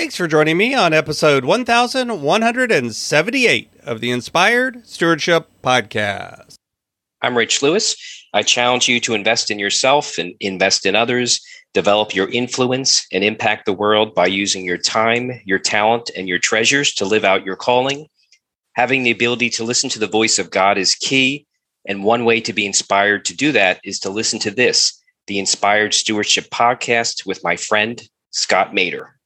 Thanks for joining me on episode 1178 of the Inspired Stewardship Podcast. I'm Rich Lewis. I challenge you to invest in yourself and invest in others, develop your influence, and impact the world by using your time, your talent, and your treasures to live out your calling. Having the ability to listen to the voice of God is key. And one way to be inspired to do that is to listen to this, the Inspired Stewardship Podcast with my friend, Scott Maderer.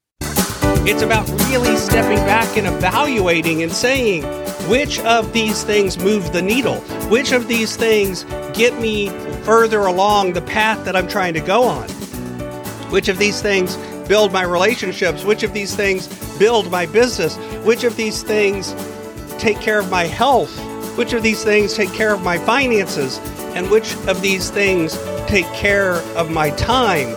It's about really stepping back and evaluating and saying, which of these things move the needle? Which of these things get me further along the path that I'm trying to go on? Which of these things build my relationships? Which of these things build my business? Which of these things take care of my health? Which of these things take care of my finances? And which of these things take care of my time?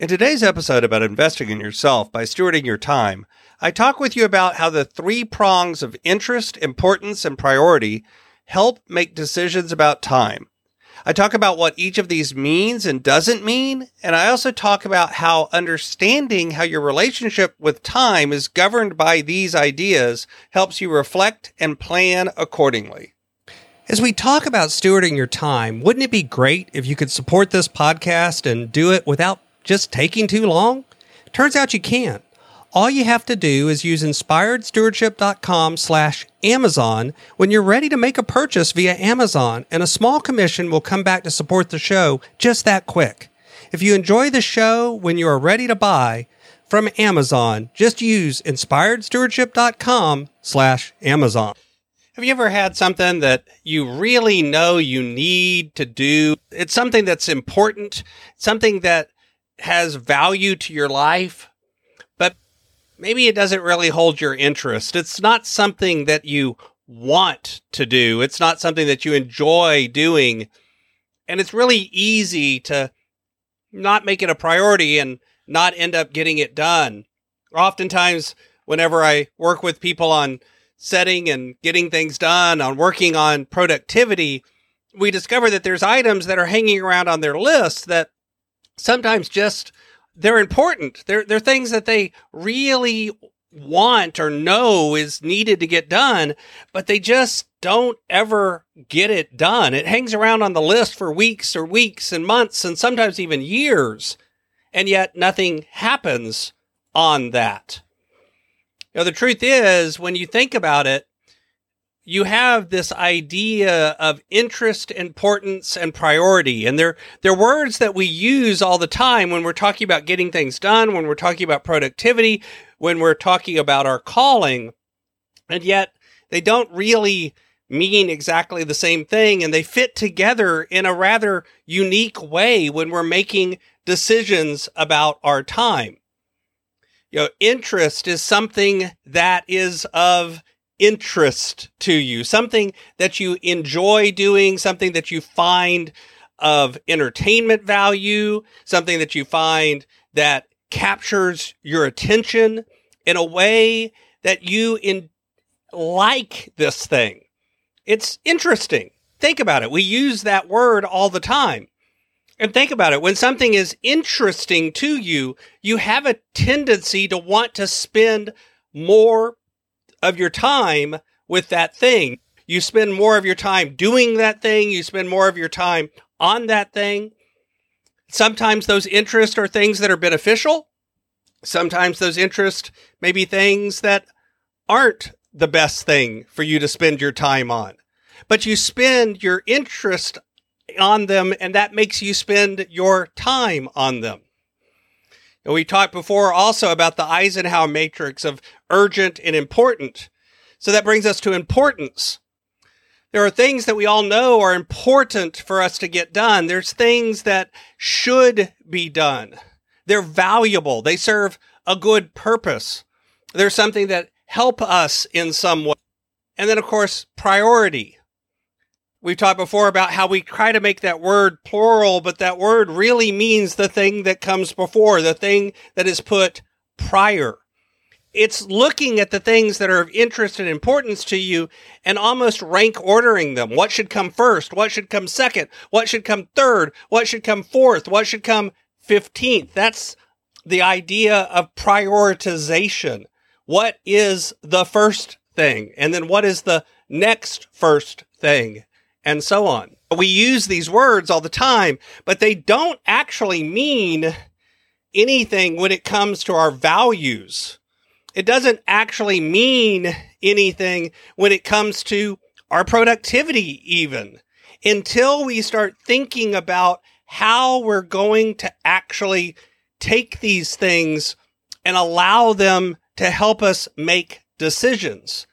In today's episode about investing in yourself by stewarding your time, I talk with you about how the three prongs of interest, importance, and priority help make decisions about time. I talk about what each of these means and doesn't mean, and I also talk about how understanding how your relationship with time is governed by these ideas helps you reflect and plan accordingly. As we talk about stewarding your time, wouldn't it be great if you could support this podcast and do it without just taking too long? Turns out you can't. All you have to do is use inspiredstewardship.com slash Amazon when you're ready to make a purchase via Amazon, and a small commission will come back to support the show just that quick. If you enjoy the show when you are ready to buy from Amazon, just use inspiredstewardship.com slash Amazon. Have you ever had something that you really know you need to do? It's something that's important, something that has value to your life, but maybe it doesn't really hold your interest. It's not something that you want to do. It's not something that you enjoy doing. And it's really easy to not make it a priority and not end up getting it done. Oftentimes, whenever I work with people on setting and getting things done, on working on productivity, we discover that there's items that are hanging around on their list that sometimes just they're important. They're they're things that they really want or know is needed to get done, but they just don't ever get it done. It hangs around on the list for weeks or weeks and months and sometimes even years, and yet nothing happens on that. You know, the truth is, when you think about it, you have this idea of interest, importance, and priority. And they're, they're words that we use all the time when we're talking about getting things done, when we're talking about productivity, when we're talking about our calling. And yet they don't really mean exactly the same thing. And they fit together in a rather unique way when we're making decisions about our time. You know, interest is something that is of interest to you, something that you enjoy doing, something that you find of entertainment value, something that you find that captures your attention in a way that you in like this thing. It's interesting. Think about it. We use that word all the time. And think about it. When something is interesting to you, you have a tendency to want to spend more of your time with that thing. You spend more of your time doing that thing. You spend more of your time on that thing. Sometimes those interests are things that are beneficial. Sometimes those interests may be things that aren't the best thing for you to spend your time on. But you spend your interest on them, and that makes you spend your time on them. And we talked before also about the Eisenhower matrix of urgent and important. So that brings us to importance. There are things that we all know are important for us to get done. There's things that should be done. They're valuable. They serve a good purpose. They're something that help us in some way. And then, of course, priority. We've talked before about how we try to make that word plural, but that word really means the thing that comes before, the thing that is put prior. It's looking at the things that are of interest and importance to you and almost rank ordering them. What should come first? What should come second? What should come third? What should come fourth? What should come 15th? That's the idea of prioritization. What is the first thing? And then what is the next first thing? And so on. We use these words all the time, but they don't actually mean anything when it comes to our values. It doesn't actually mean anything when it comes to our productivity, even until we start thinking about how we're going to actually take these things and allow them to help us make decisions.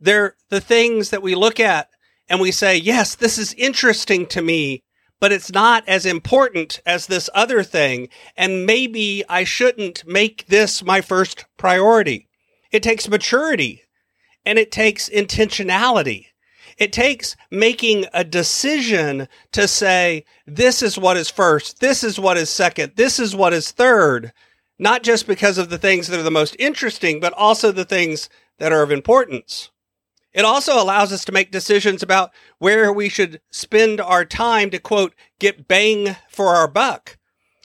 They're the things that we look at and we say, yes, this is interesting to me, but it's not as important as this other thing. And maybe I shouldn't make this my first priority. It takes maturity and it takes intentionality. It takes making a decision to say, this is what is first. This is what is second. This is what is third. Not just because of the things that are the most interesting, but also the things that are of importance. It also allows us to make decisions about where we should spend our time to quote, get bang for our buck.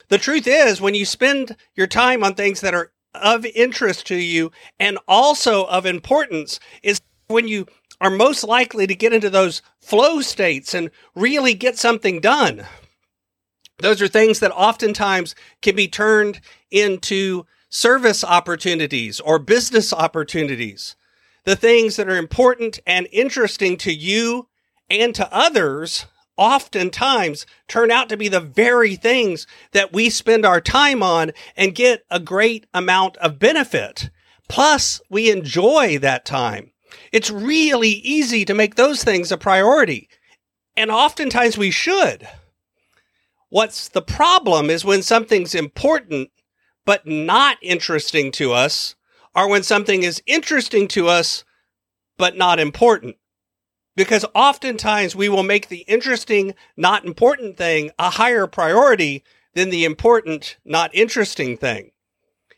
The truth is, when you spend your time on things that are of interest to you and also of importance, is when you are most likely to get into those flow states and really get something done. Those are things that oftentimes can be turned into service opportunities or business opportunities the things that are important and interesting to you and to others oftentimes turn out to be the very things that we spend our time on and get a great amount of benefit. Plus, we enjoy that time. It's really easy to make those things a priority. And oftentimes we should. What's the problem is when something's important, but not interesting to us, are when something is interesting to us, but not important. Because oftentimes we will make the interesting, not important thing a higher priority than the important, not interesting thing.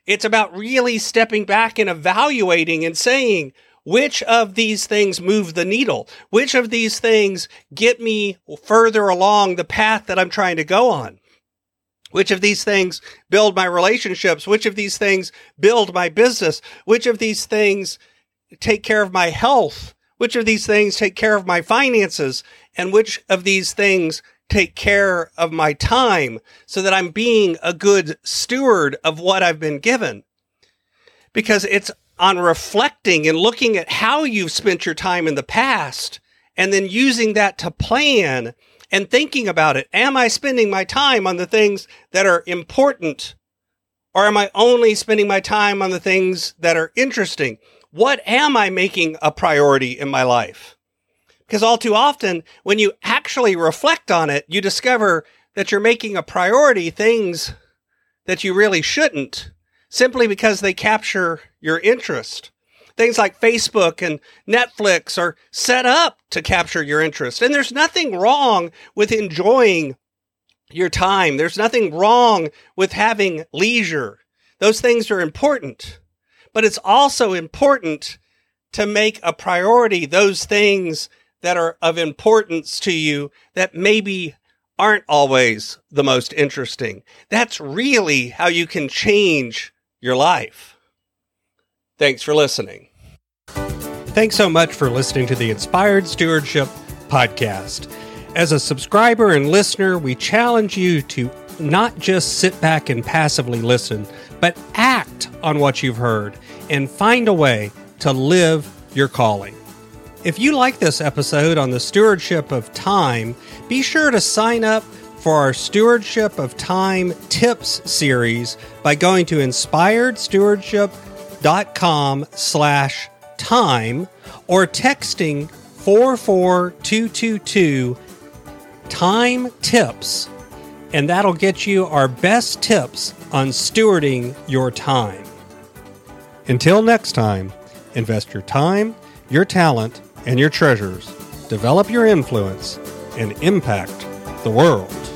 It's about really stepping back and evaluating and saying, which of these things move the needle? Which of these things get me further along the path that I'm trying to go on? Which of these things build my relationships? Which of these things build my business? Which of these things take care of my health? Which of these things take care of my finances? And which of these things take care of my time so that I'm being a good steward of what I've been given? Because it's on reflecting and looking at how you've spent your time in the past and then using that to plan and thinking about it. Am I spending my time on the things that are important? Or am I only spending my time on the things that are interesting? What am I making a priority in my life? Because all too often, when you actually reflect on it, you discover that you're making a priority things that you really shouldn't simply because they capture your interest. Things like Facebook and Netflix are set up to capture your interest. And there's nothing wrong with enjoying your time. There's nothing wrong with having leisure. Those things are important. But it's also important to make a priority those things that are of importance to you that maybe aren't always the most interesting. That's really how you can change your life. Thanks for listening. Thanks so much for listening to the Inspired Stewardship Podcast. As a subscriber and listener, we challenge you to not just sit back and passively listen, but act on what you've heard and find a way to live your calling. If you like this episode on the stewardship of time, be sure to sign up for our Stewardship of Time Tips series by going to inspiredstewardship.com slash time or texting 44222 time tips and that'll get you our best tips on stewarding your time. Until next time, invest your time, your talent, and your treasures, develop your influence, and impact the world.